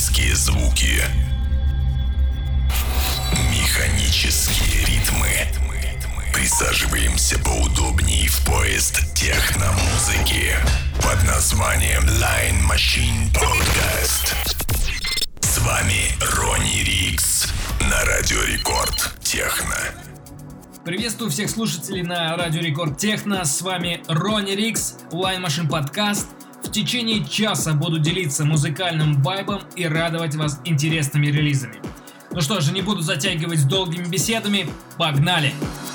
Механические звуки. Механические ритмы. Присаживаемся поудобнее в поезд техномузыки под названием Line Machine Podcast. С вами Ронни Рикс на Радио Рекорд Техно. Приветствую всех слушателей на Радио Рекорд Техно. С вами Ронни Рикс, Line Machine Podcast. В течение часа буду делиться музыкальным вайбом и радовать вас интересными релизами. Ну что же, не буду затягивать с долгими беседами. Погнали! Погнали!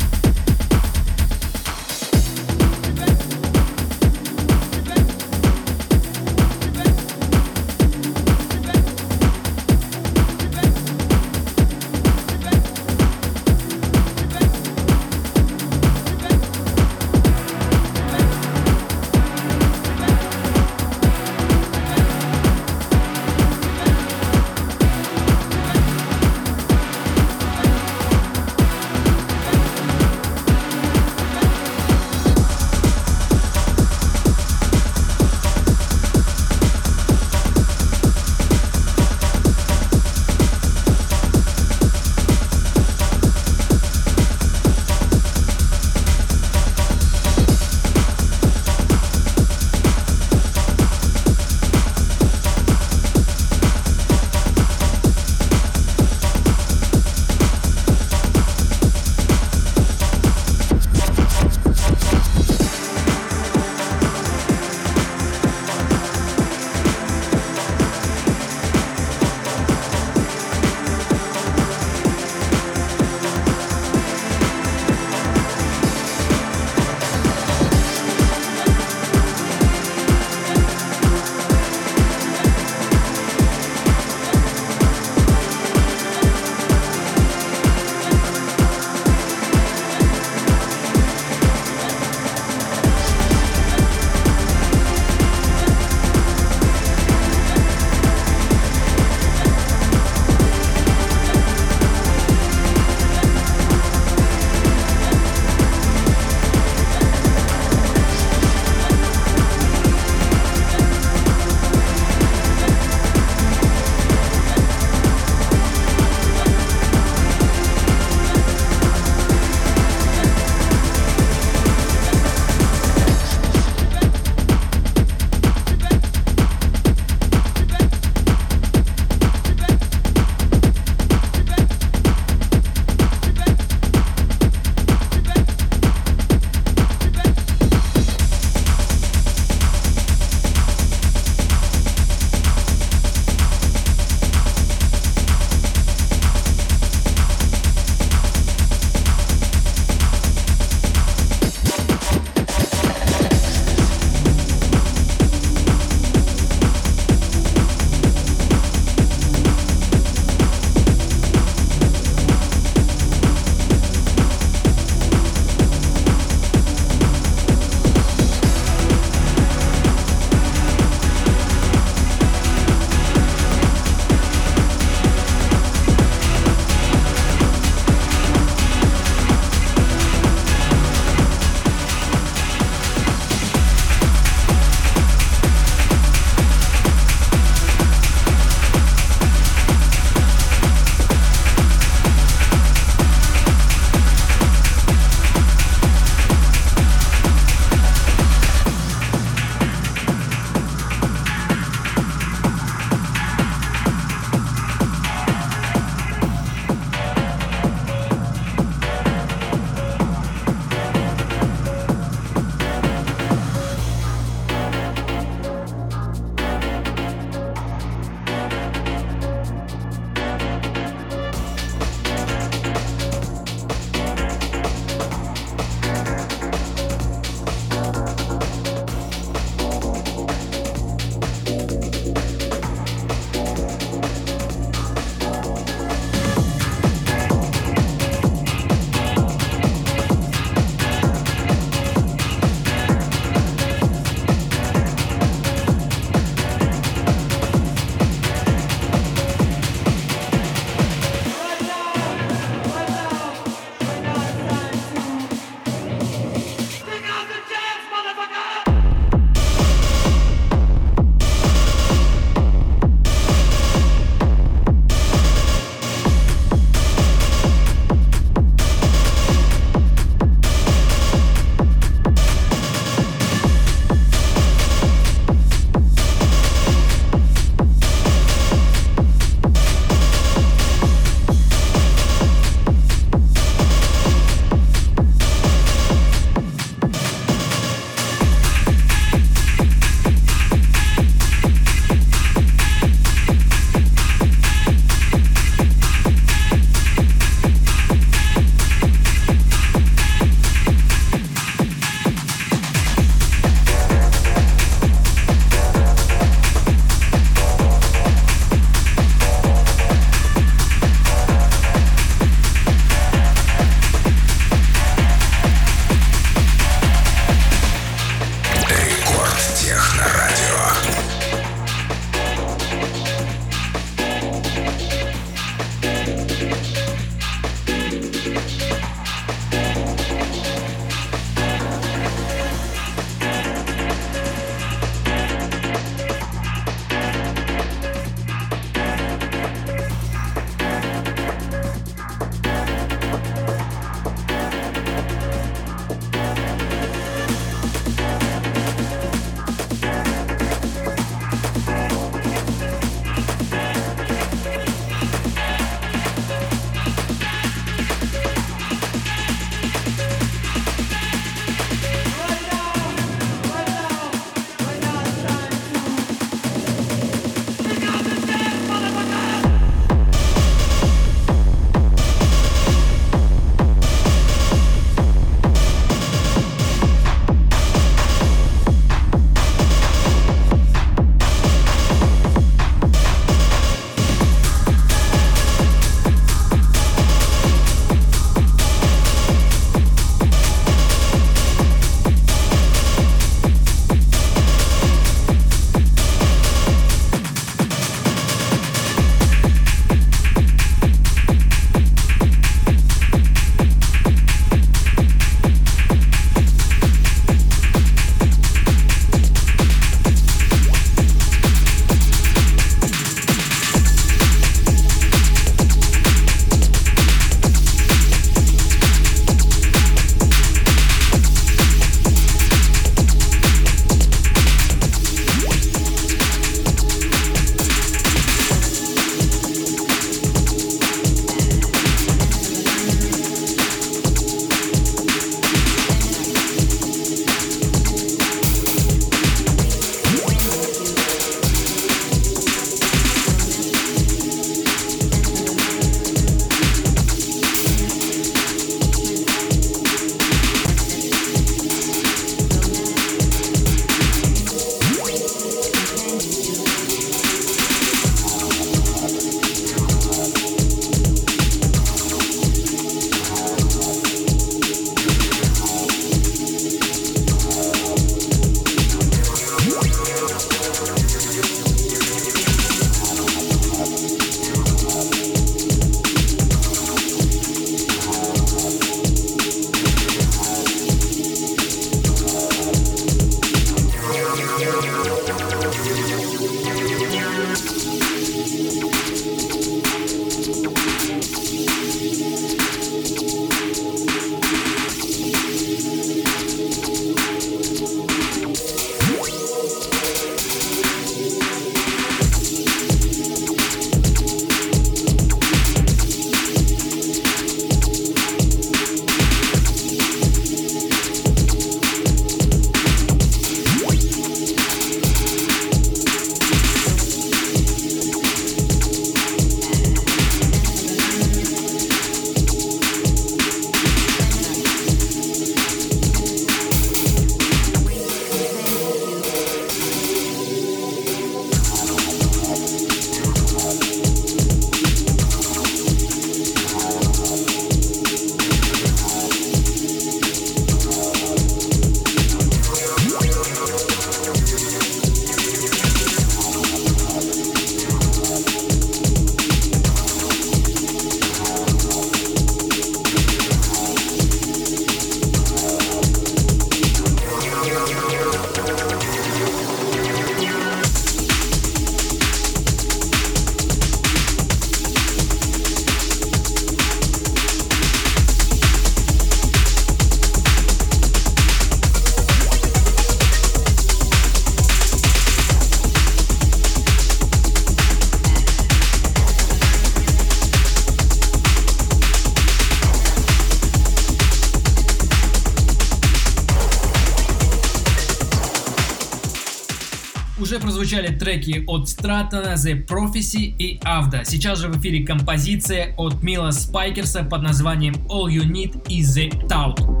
Прозвучали треки от Стратона, The Prophecy и Авда. Сейчас же в эфире композиция от Мила Спайкерса под названием All You Need Is The Tout.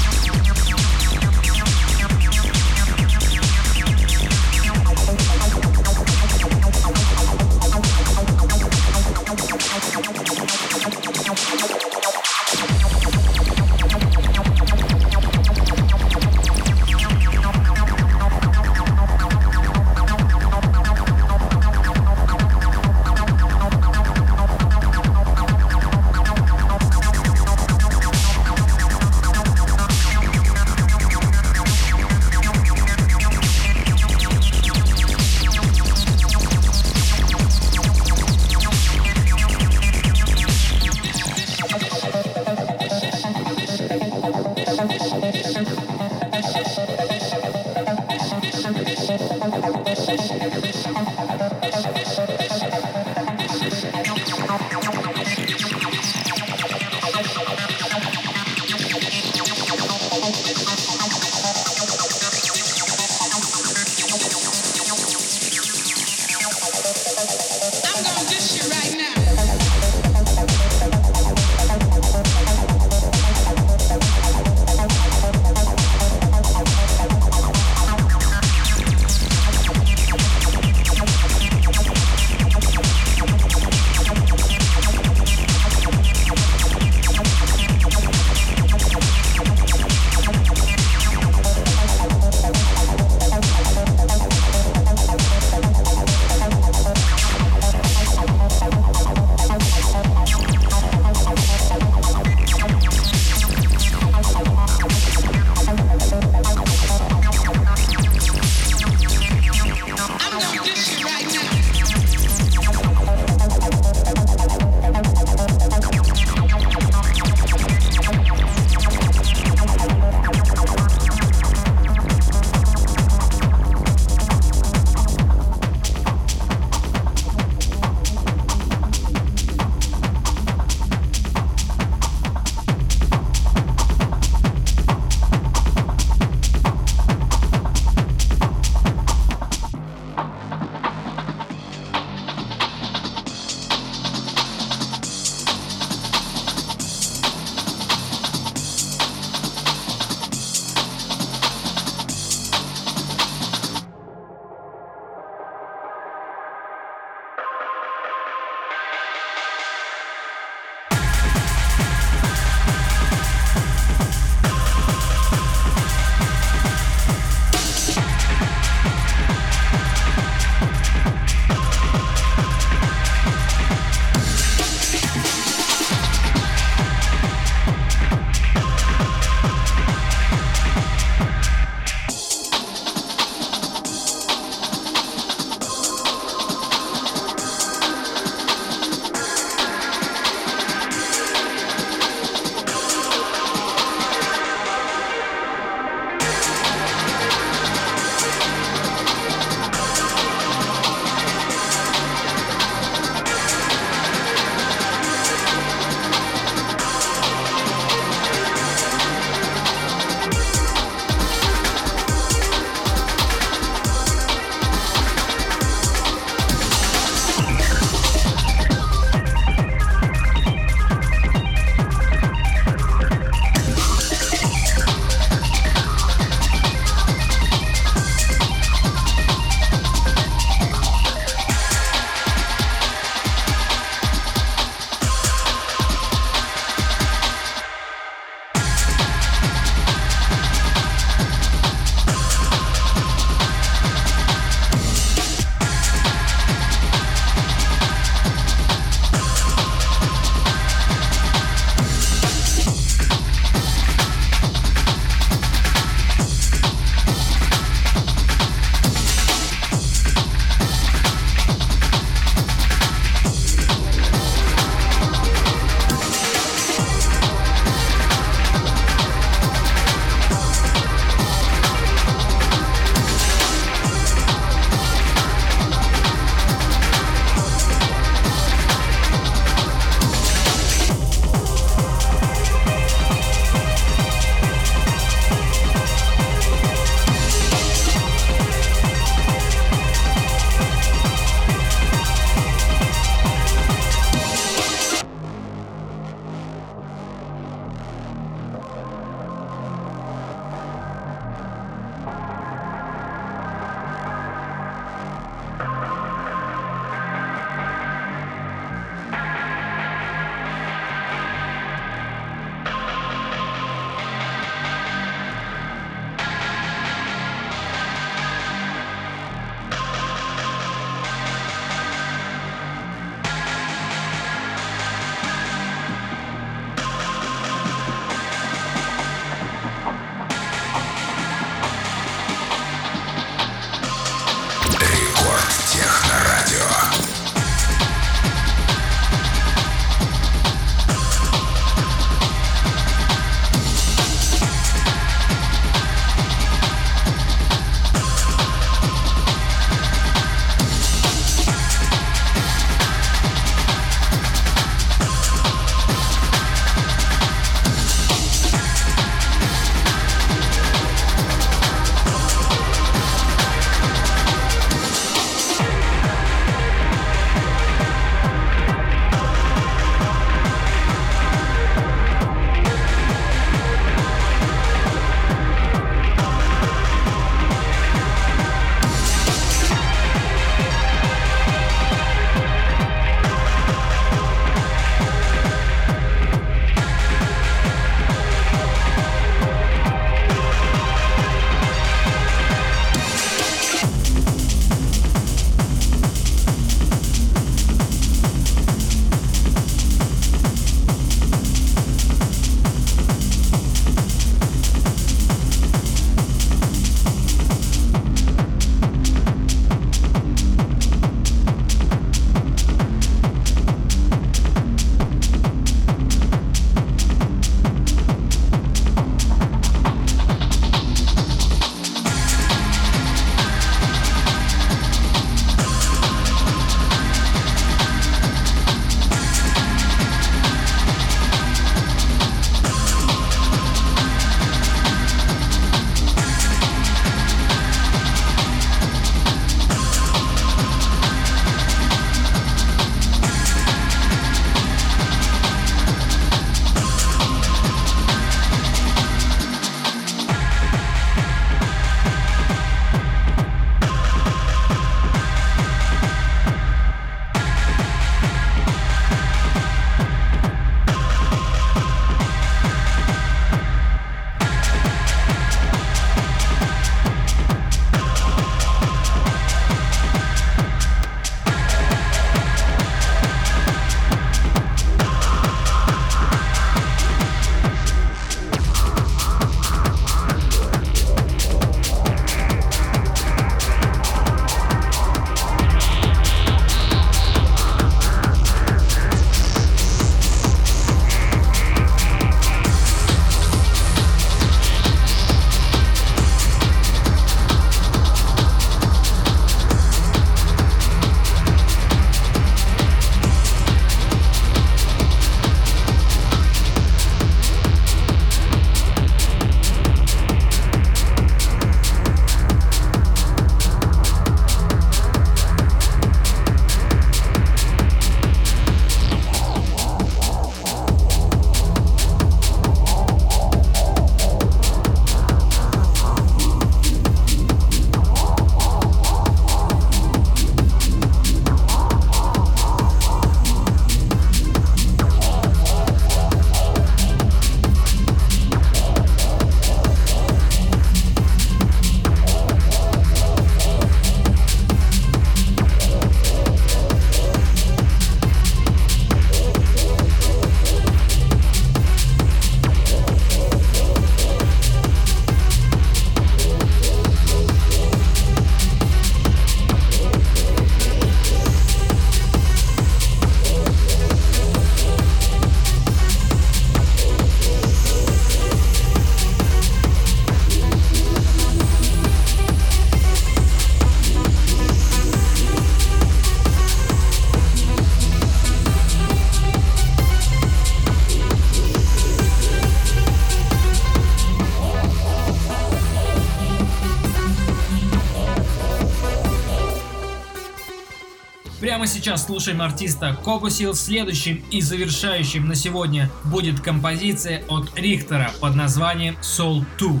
Сейчас слушаем артиста Кокусил. Следующим и завершающим на сегодня будет композиция от Рихтера под названием Soul 2.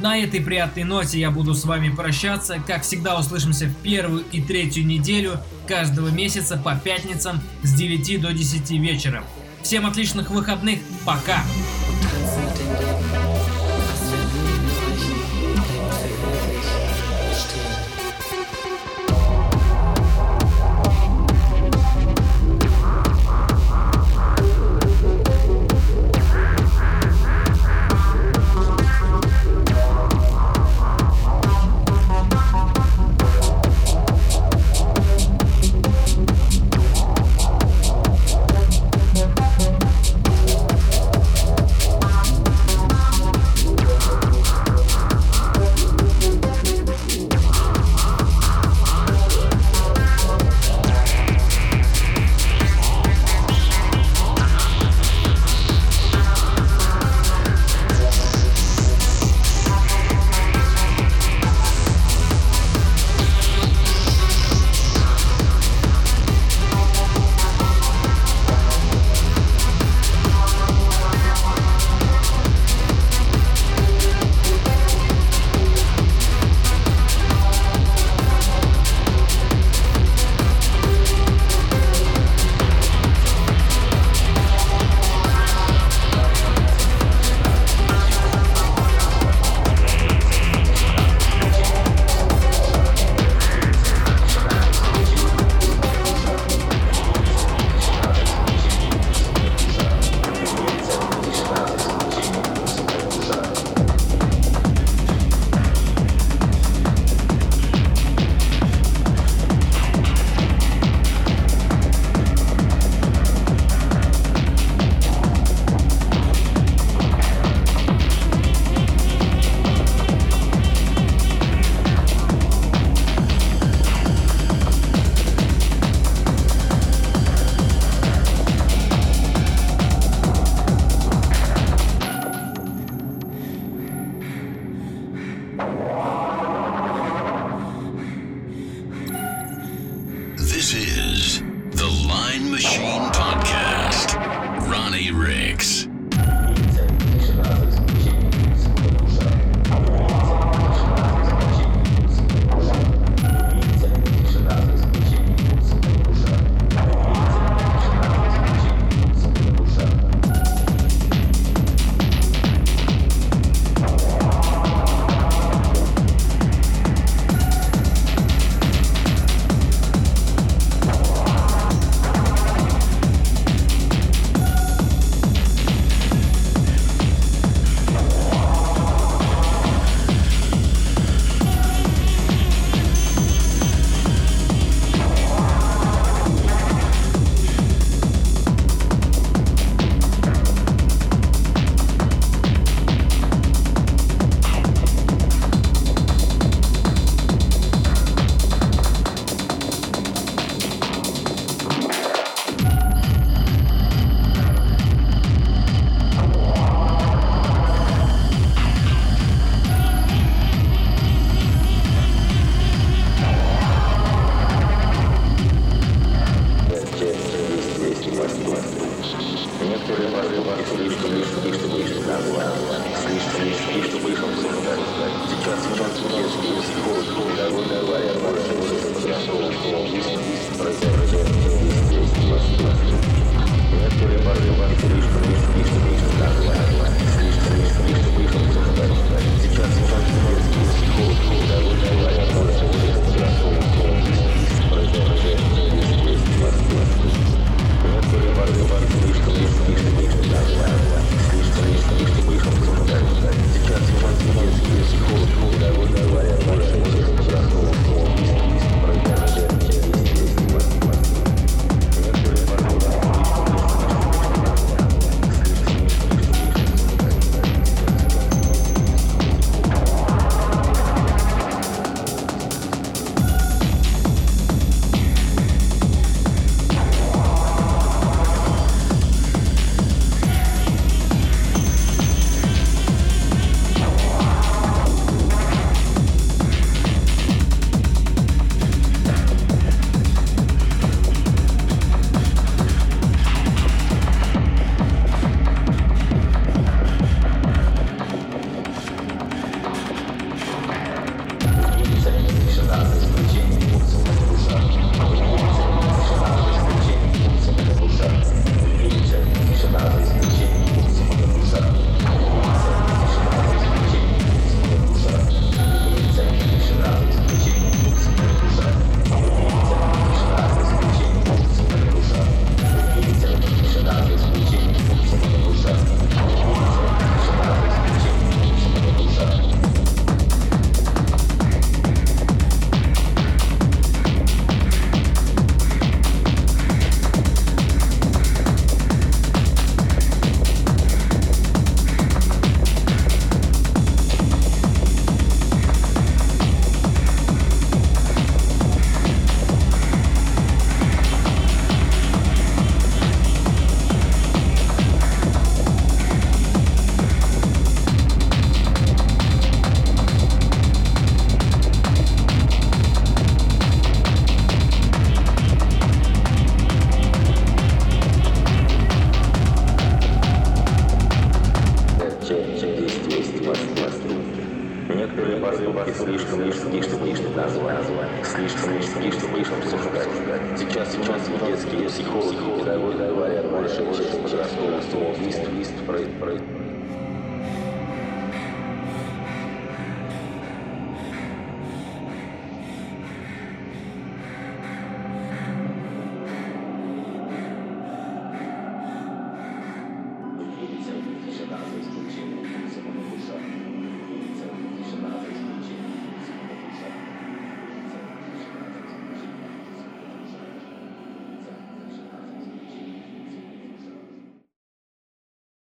На этой приятной ноте я буду с вами прощаться. Как всегда, услышимся в первую и третью неделю каждого месяца по пятницам с 9 до 10 вечера. Всем отличных выходных. Пока!